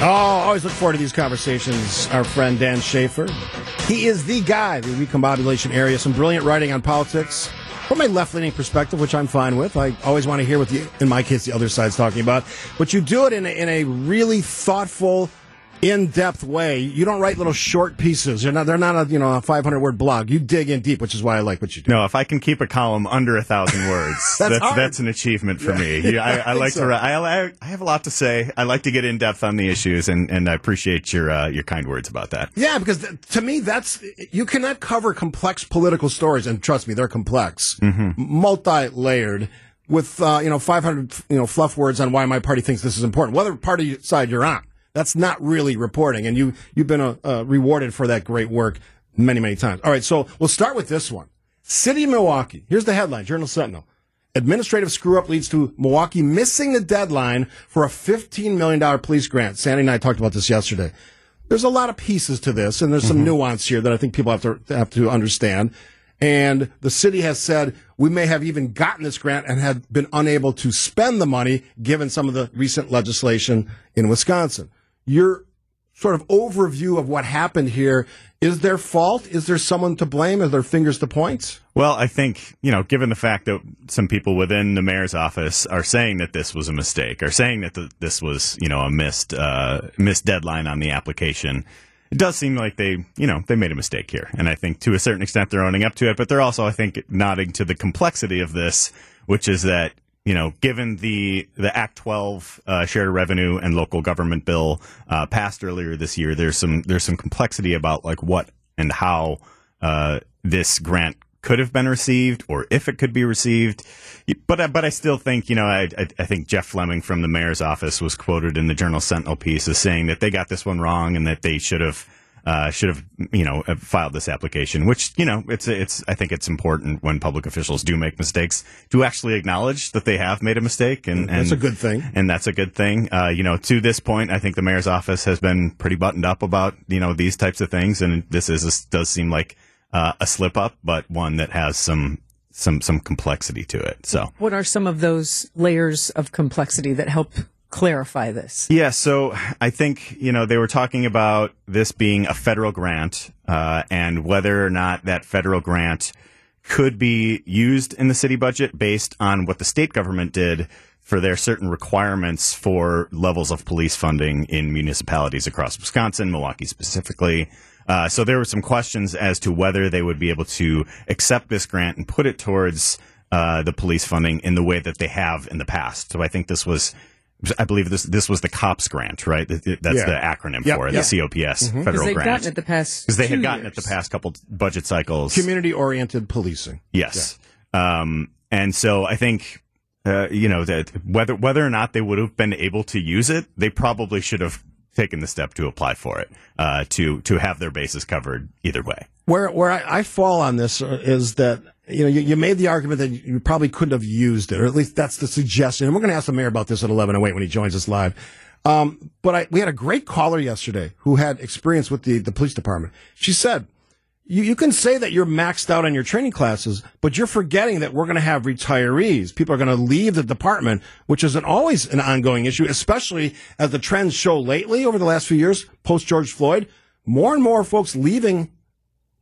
Oh, always look forward to these conversations. Our friend Dan Shafer. He is the guy, the recombobulation area. Some brilliant writing on politics from a left leaning perspective, which I'm fine with. I always want to hear what the, in my case, the other side's talking about. But you do it in a, in a really thoughtful, in-depth way. You don't write little short pieces. They're not. They're not a you know a 500 word blog. You dig in deep, which is why I like what you do. No, if I can keep a column under a thousand words, That's that's that's an achievement for me. Yeah, I, I like so. to. write- I, I I have a lot to say. I like to get in depth on the issues, and, and I appreciate your uh, your kind words about that. Yeah, because th- to me, that's you cannot cover complex political stories, and trust me, they're complex, multi-layered, with uh, you know 500 you know fluff words on why my party thinks this is important, whether party side you're on. That's not really reporting, and you you've been uh, uh, rewarded for that great work many many times. All right, so we'll start with this one. City of Milwaukee. Here's the headline: Journal Sentinel. Administrative screw up leads to Milwaukee missing the deadline for a $15 million police grant. Sandy and I talked about this yesterday. There's a lot of pieces to this, and there's some nuance here that I think people have to have to understand. And the city has said we may have even gotten this grant and have been unable to spend the money given some of the recent legislation in Wisconsin. Your sort of overview of what happened here is there fault? Is there someone to blame? Are there fingers to point? Well, I think, you know, given the fact that some people within the mayor's office are saying that this was a mistake, are saying that the, this was, you know, a missed, uh, missed deadline on the application, it does seem like they, you know, they made a mistake here. And I think to a certain extent they're owning up to it, but they're also, I think, nodding to the complexity of this, which is that, you know, given the, the Act 12, uh, shared revenue and local government bill, uh, passed earlier this year, there's some, there's some complexity about like what and how, uh, this grant could have been received or if it could be received. But I- but I still think you know I I think Jeff Fleming from the mayor's office was quoted in the Journal Sentinel piece as saying that they got this one wrong and that they should have. Uh, should have you know have filed this application, which you know it's it's I think it's important when public officials do make mistakes to actually acknowledge that they have made a mistake, and, and That's a good thing. and that's a good thing. Uh, you know, to this point, I think the mayor's office has been pretty buttoned up about you know these types of things, and this is this does seem like uh, a slip up, but one that has some some some complexity to it. So. What are some of those layers of complexity that help clarify this? Yeah, so I think you know they were talking about this being a federal grant uh, and whether or not that federal grant could be used in the city budget based on what the state government did for their certain requirements for levels of police funding in municipalities across Wisconsin, Milwaukee specifically. Uh, so there were some questions as to whether they would be able to accept this grant and put it towards uh, the police funding in the way that they have in the past. So I think this was, I believe this this was the COPS grant, right? That's Yeah. the acronym Yep, for it, yep. the COPS Because federal they've grant. gotten it the past Because they had gotten it years. the past couple budget cycles. Community oriented policing. Yes. Um, and so I think, uh, you know, that whether, whether or not they would have been able to use it, they probably should have taken the step to apply for it, uh, to, to have their bases covered either way. Where where I, I fall on this uh, is that you know you, you made the argument that you probably couldn't have used it, or at least that's the suggestion. And we're going to ask the mayor about this at eleven oh eight when he joins us live. Um, but I, we had a great caller yesterday who had experience with the the police department. She said. You, you can say that you're maxed out on your training classes, but you're forgetting that we're going to have retirees. People are going to leave the department, which isn't always an ongoing issue, especially as the trends show lately over the last few years, post George Floyd. More and more folks leaving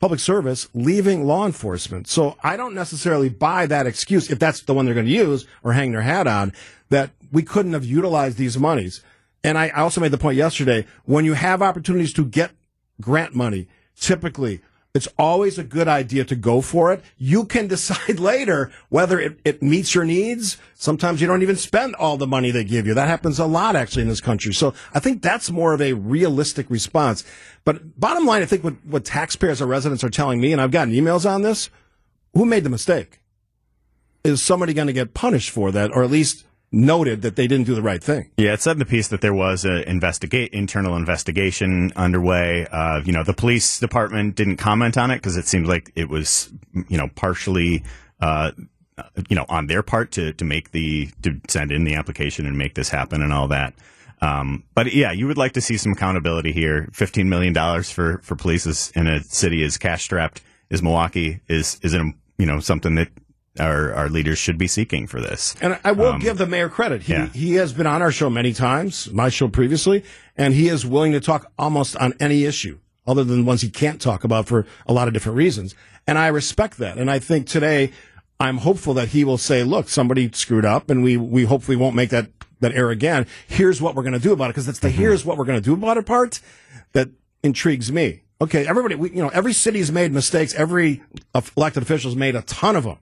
public service leaving law enforcement. So I don't necessarily buy that excuse if that's the one they're going to use or hang their hat on that we couldn't have utilized these monies. And I also made the point yesterday when you have opportunities to get grant money, typically it's always a good idea to go for it. You can decide later whether it, it meets your needs. Sometimes you don't even spend all the money they give you. That happens a lot actually in this country. So I think that's more of a realistic response. But bottom line, I think what, what taxpayers or residents are telling me, and I've gotten emails on this, who made the mistake? Is somebody going to get punished for that or at least noted that they didn't do the right thing? Yeah, it said in the piece that there was an investigate internal investigation underway. Uh, you know, the police department didn't comment on it because it seemed like it was, you know, partially, uh, you know, on their part to to make the to send in the application and make this happen and all that. Um, but yeah, you would like to see some accountability here. Fifteen million dollars for for police is, in a city as cash strapped as Milwaukee is is an, you know something that our our leaders should be seeking for this. And I will um, give the mayor credit. He, yeah. he has been on our show many times, my show previously, and he is willing to talk almost on any issue other than the ones he can't talk about for a lot of different reasons. And I respect that. And I think today I'm hopeful that he will say, look, somebody screwed up and we, we hopefully won't make that, that error again. Here's what we're going to do about it. Cause it's the mm-hmm. here's what we're going to do about it part that intrigues me. Okay. Everybody, we, you know, every city's made mistakes. Every uh, elected official's made a ton of them.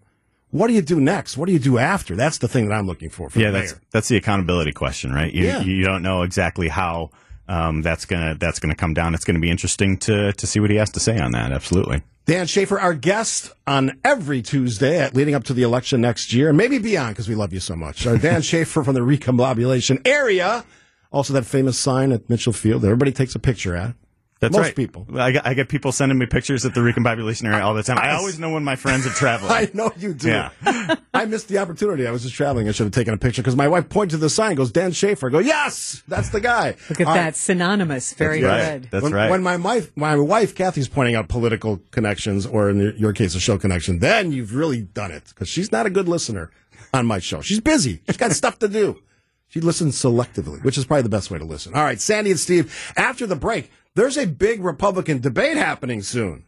What do you do next? What do you do after? That's the thing that I'm looking for. for Yeah, the that's that's the accountability question, right? You Yeah. you don't know exactly how um, that's gonna that's gonna come down. It's gonna be interesting to to see what he has to say on that. Absolutely. Dan Shafer, our guest on every Tuesday at leading up to the election next year, and maybe beyond because we love you so much. Our Dan Shafer from the Recombobulation area. Also, that famous sign at Mitchell Field that everybody takes a picture at. That's Most right. people. I get, I get people sending me pictures at the recombobulation area all the time. I I- always know when my friends are traveling. I know you do. Yeah. I missed the opportunity. I was just traveling. I should have taken a picture because my wife pointed to the sign, goes Dan Shafer. I go, yes, that's the guy. Look at All that. right. Synonymous. Very right. good. That's when, right. When my wife, my wife Kathy's pointing out political connections, or in your case, a show connection, then you've really done it because she's not a good listener on my show. She's busy. She's got stuff to do. She listens selectively, which is probably the best way to listen. All right, Sandy and Steve. After the break, there's a big Republican debate happening soon.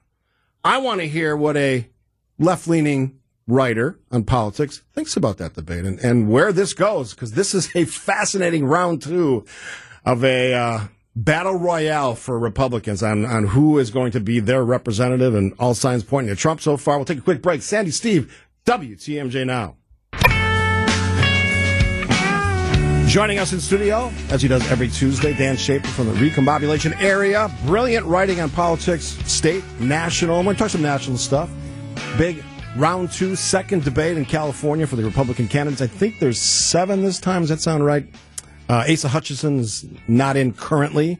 I want to hear what a left-leaning writer on politics thinks about that debate and, and where this goes, because this is a fascinating round two of a uh, battle royale for Republicans on, on who is going to be their representative, and all signs pointing to Trump so far. We'll take a quick break. Sandy, Steve, WTMJ now. Joining us in studio, as he does every Tuesday, Dan Shafer from the Recombobulation area. Brilliant writing on politics, state, national. I'm going to talk some national stuff. Big round two, second debate in California for the Republican candidates. I think there's seven this time. Does that sound right? Uh, Asa Hutchinson is not in currently,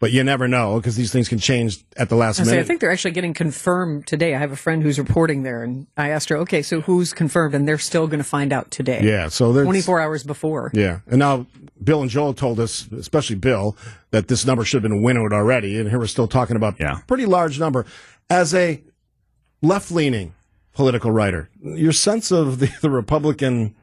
but you never know because these things can change at the last I, say, minute. I think they're actually getting confirmed today. I have a friend who's reporting there, and I asked her, okay, so who's confirmed? And they're still going to find out today. yeah, so there's 24 hours before. Yeah. And now Bill and Joel told us, especially Bill, that this number should have been winnowed already. And here we're still talking about Yeah. a pretty large number. As a left leaning political writer, your sense of the, the Republican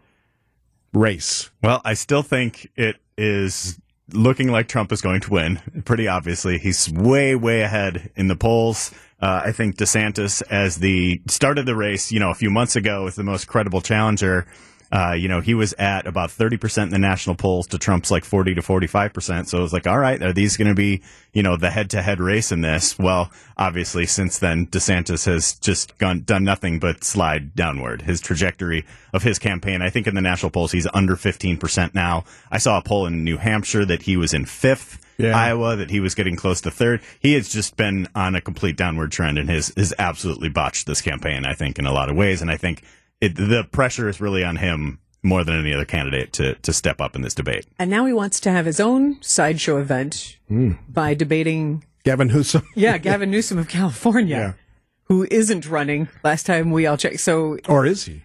race. Well, I still think it is looking like Trump is going to win. Pretty obviously, he's way, way ahead in the polls. Uh, I think DeSantis, as the start of the race, you know, a few months ago, was the most credible challenger. Uh, you know, he was at about 30% in the national polls to Trump's like 40 to 45%. So it was like, all right, are these going to be, you know, the head to head race in this? Well, obviously, since then, DeSantis has just gone, done nothing but slide downward. His trajectory of his campaign, I think in the national polls, he's under 15% now. I saw a poll in New Hampshire that he was in fifth. Yeah. Iowa that he was getting close to third. He has just been on a complete downward trend and has, has absolutely botched this campaign, I think, in a lot of ways. And I think it, the pressure is really on him more than any other candidate to, to step up in this debate. And now he wants to have his own sideshow event Hmm. by debating, Gavin Newsom. yeah, Gavin Newsom of California, Yeah. who isn't running. Last time we all checked. So, Or is he?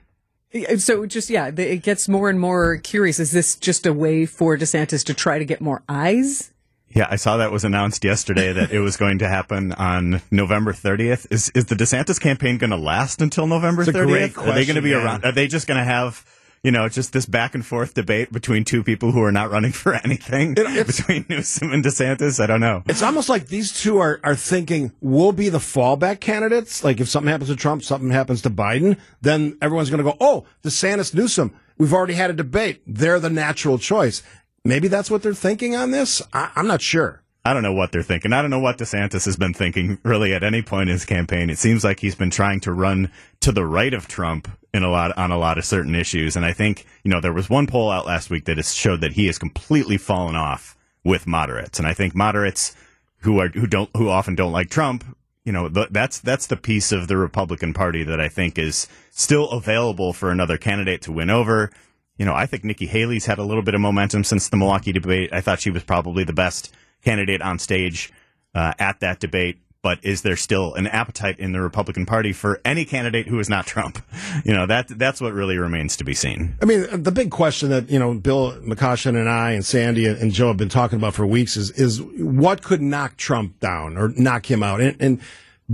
so just, yeah, it gets more and more curious. Is this just a way for DeSantis to try to get more eyes? Yeah, I saw that was announced yesterday that it was going to happen on November 30th. Is is the DeSantis campaign going to last until November It's a 30th? great Are they going to be man. around? Are they just going to have you know just this back and forth debate between two people who are not running for anything it's- between Newsom and DeSantis? I don't know. It's almost like these two are, are thinking we'll be the fallback candidates. Like if something happens to Trump, something happens to Biden, then everyone's going to go, oh, DeSantis, Newsom. We've already had a debate. They're the natural choice. Maybe that's what they're thinking on this. I, I'm not sure. I don't know what they're thinking. I don't know what DeSantis has been thinking really at any point in his campaign. It seems like he's been trying to run to the right of Trump in a lot on a lot of certain issues. And I think, you know, there was one poll out last week that showed that he has completely fallen off with moderates. And I think moderates who are who don't who often don't like Trump, you know, th- that's that's the piece of the Republican Party that I think is still available for another candidate to win over. You know, I think Nikki Haley's had a little bit of momentum since the Milwaukee debate. I thought she was probably the best candidate on stage uh, at that debate. But is there still an appetite in the Republican Party for any candidate who is not Trump? You know, that that's what really remains to be seen. I mean, the big question that, you know, Bill McCoshen and I and Sandy and Joe have been talking about for weeks is, is what could knock Trump down or knock him out? And, and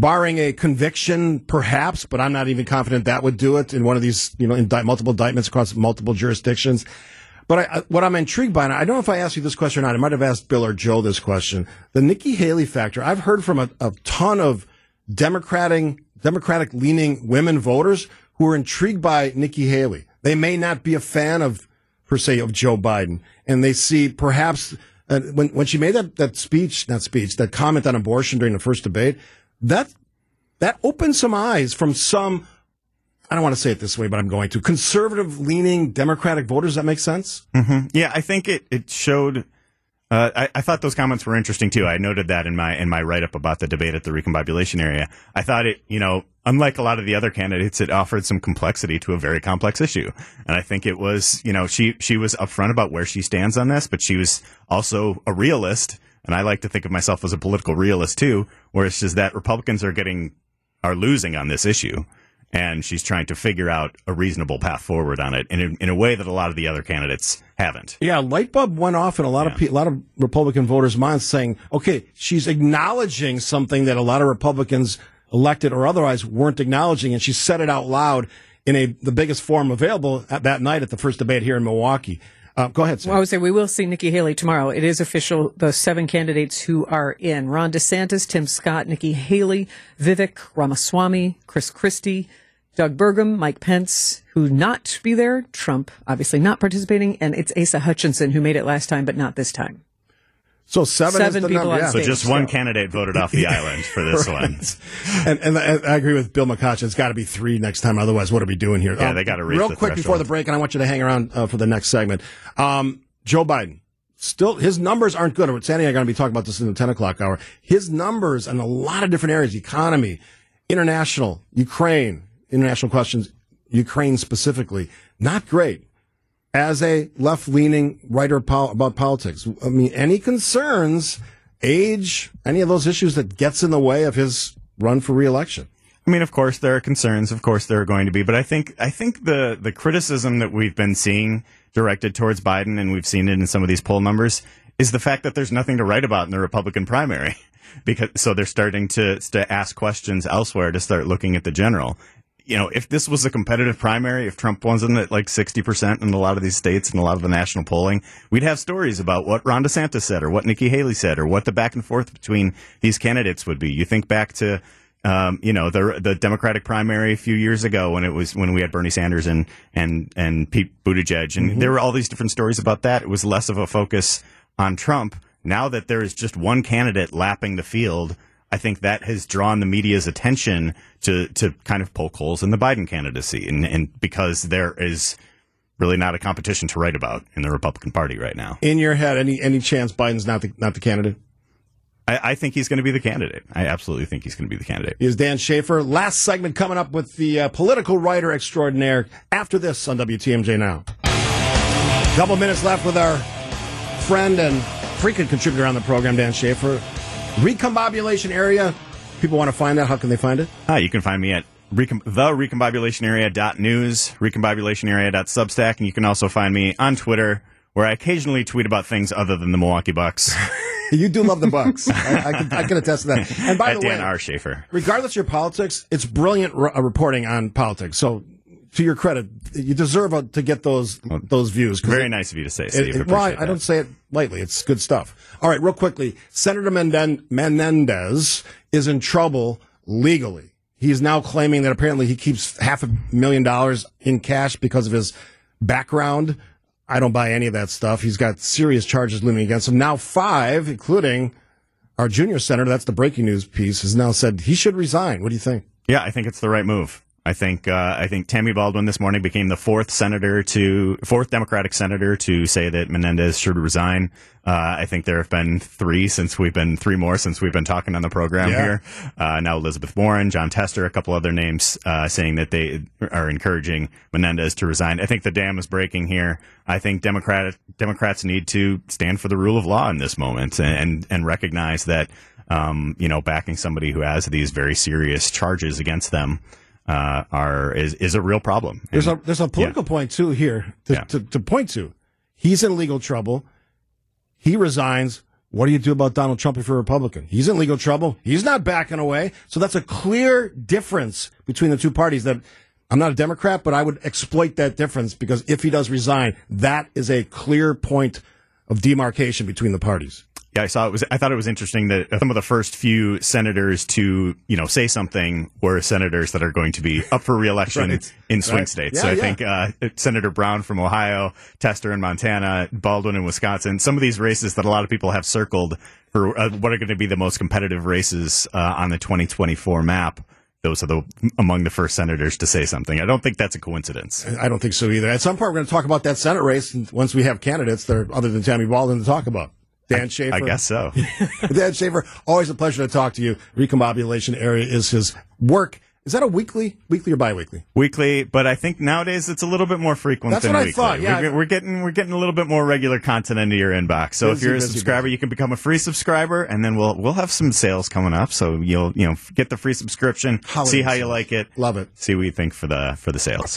barring a conviction, perhaps, but I'm not even confident that would do it in one of these, you know, indict, multiple indictments across multiple jurisdictions. But I, what I'm intrigued by, and I don't know if I asked you this question or not, I might have asked Bill or Joe this question. The Nikki Haley factor, I've heard from a, a ton of Democratic, Democratic leaning women voters who are intrigued by Nikki Haley. They may not be a fan of, per se, of Joe Biden, and they see perhaps uh, when when she made that that speech, not speech, that comment on abortion during the first debate, that that opened some eyes from some I don't want to say it this way, but I'm going to conservative leaning Democratic voters. That make sense? Mm-hmm. Yeah, I think it, it showed. Uh, I, I, thought those comments were interesting too. I noted that in my in my write up about the debate at the recombobulation area. I thought it, you know, unlike a lot of the other candidates, it offered some complexity to a very complex issue. And I think it was, you know, she she was upfront about where she stands on this, but she was also a realist. And I like to think of myself as a political realist too, where it's just that Republicans are getting are losing on this issue and she's trying to figure out a reasonable path forward on it in a, in a way that a lot of the other candidates haven't. Yeah, light bulb went off in a lot yeah. of pe- a lot of Republican voters' minds, saying, "Okay, she's acknowledging something that a lot of Republicans, elected or otherwise, weren't acknowledging," and she said it out loud in a the biggest forum available at that night at the first debate here in Milwaukee. Uh, go ahead. Sam. Well, I would say we will see Nikki Haley tomorrow. It is official. The seven candidates who are in: Ron DeSantis, Tim Scott, Nikki Haley, Vivek Ramaswamy, Chris Christie, Doug Burgum, Mike Pence, who not be there. Trump obviously not participating, and it's Asa Hutchinson who made it last time, but not this time. So seven, seven people number, yeah. So just one candidate voted off the island for this right. one. And, and, I agree with Bill McCoshen. It's got to be three next time. Otherwise, what are we doing here? Yeah, um, they got to real the quick threshold. before the break, and I want you to hang around uh, for the next segment. Um, Joe Biden. Still, his numbers aren't good. Sandy and I are going to be talking about this in the 10 o'clock hour. His numbers in a lot of different areas, economy, international, Ukraine, international questions, Ukraine specifically, not great as a left leaning writer about politics. I mean, any concerns age, any of those issues that gets in the way of his run for reelection? I mean, of course there are concerns. Of course there are going to be, but I think I think the the criticism that we've been seeing directed towards Biden, and we've seen it in some of these poll numbers, is the fact that there's nothing to write about in the Republican primary. Because so they're starting to to ask questions elsewhere to start looking at the general you know, if this was a competitive primary, if Trump wasn't at like 60% in a lot of these states and a lot of the national polling, we'd have stories about what Ron DeSantis said or what Nikki Haley said or what the back and forth between these candidates would be. You think back to, um, you know, the the Democratic primary a few years ago when it was when we had Bernie Sanders and and and Pete Buttigieg, and mm-hmm. there were all these different stories about that. It was less of a focus on Trump. Now that there is just one candidate lapping the field, I think that has drawn the media's attention to to kind of poke holes in the Biden candidacy, and and because there is really not a competition to write about in the Republican Party right now. In your head, any any chance Biden's not the not the candidate? I, I think he's going to be the candidate. I absolutely think he's going to be the candidate. Is Dan Shafer. Last segment coming up with the uh, political writer extraordinaire after this on WTMJ Now. Couple minutes left with our friend and frequent contributor on the program, Dan Shafer. Recombobulation area. People want to find that. How can they find it? Ah, you can find me at recom- the recombobulation area dot news, recombobulation area dot substack, and you can also find me on Twitter, where I occasionally tweet about things other than the Milwaukee Bucks. you do love the Bucks. I, I, can, I, can, attest to that. And by at the Dan way, R. Shafer. regardless of your politics, it's brilliant uh, reporting on politics. So to your credit, you deserve a, to get those those views. Very it, nice of you to say, Steve. It, well, I, I, don't say it lightly. It's good stuff. All right, real quickly, Senator Menendez is in trouble legally. He's now claiming that apparently he keeps half a million dollars in cash because of his background. I don't buy any of that stuff. He's got serious charges looming against him. Now five, including our junior senator, that's the breaking news piece, has now said he should resign. What do you think? Yeah, I think it's the right move. I think uh, I think Tammy Baldwin this morning became the fourth senator to fourth Democratic senator to say that Menendez should resign. Uh, I think there have been three since we've been three more since we've been talking on the program yeah. here. Uh, now Elizabeth Warren, Jon Tester, a couple other names uh, saying that they are encouraging Menendez to resign. I think the dam is breaking here. I think Democrat Democrats need to stand for the rule of law in this moment and and, and recognize that um, you know backing somebody who has these very serious charges against them uh, are is is a real problem. There's a there's a political yeah. point too here to, yeah. to, to point to. He's in legal trouble. He resigns. What do you do about Donald Trump if you're a Republican? He's in legal trouble. He's not backing away. So that's a clear difference between the two parties that I'm not a Democrat, but I would exploit that difference because if he does resign, that is a clear point of demarcation between the parties. Yeah, I saw it was. I thought it was interesting that some of the first few senators to you know say something were senators that are going to be up for reelection Right. in swing Right. states. Yeah, so I yeah. think uh, Senator Brown from Ohio, Tester in Montana, Baldwin in Wisconsin. Some of these races that a lot of people have circled for uh, what are going to be the most competitive races uh, on the 2024 map. Those are the among the first senators to say something. I don't think that's a coincidence. I don't think so either. At some point, we're going to talk about that Senate race and once we have candidates that are other than Tammy Baldwin to talk about. Dan Shafer. I guess so. Dan Shafer, always a pleasure to talk to you. Recombobulation area is his work. Is that a weekly, weekly or biweekly? weekly, but I think nowadays it's a little bit more frequent That's than what I weekly. thought, yeah. We're, we're getting we're getting a little bit more regular content into your inbox. So if you're a busy, subscriber, busy. you can become a free subscriber, and then we'll we'll have some sales coming up. So you'll you know get the free subscription, Holiday see how you like it, Love it. see what you think for the for the sales.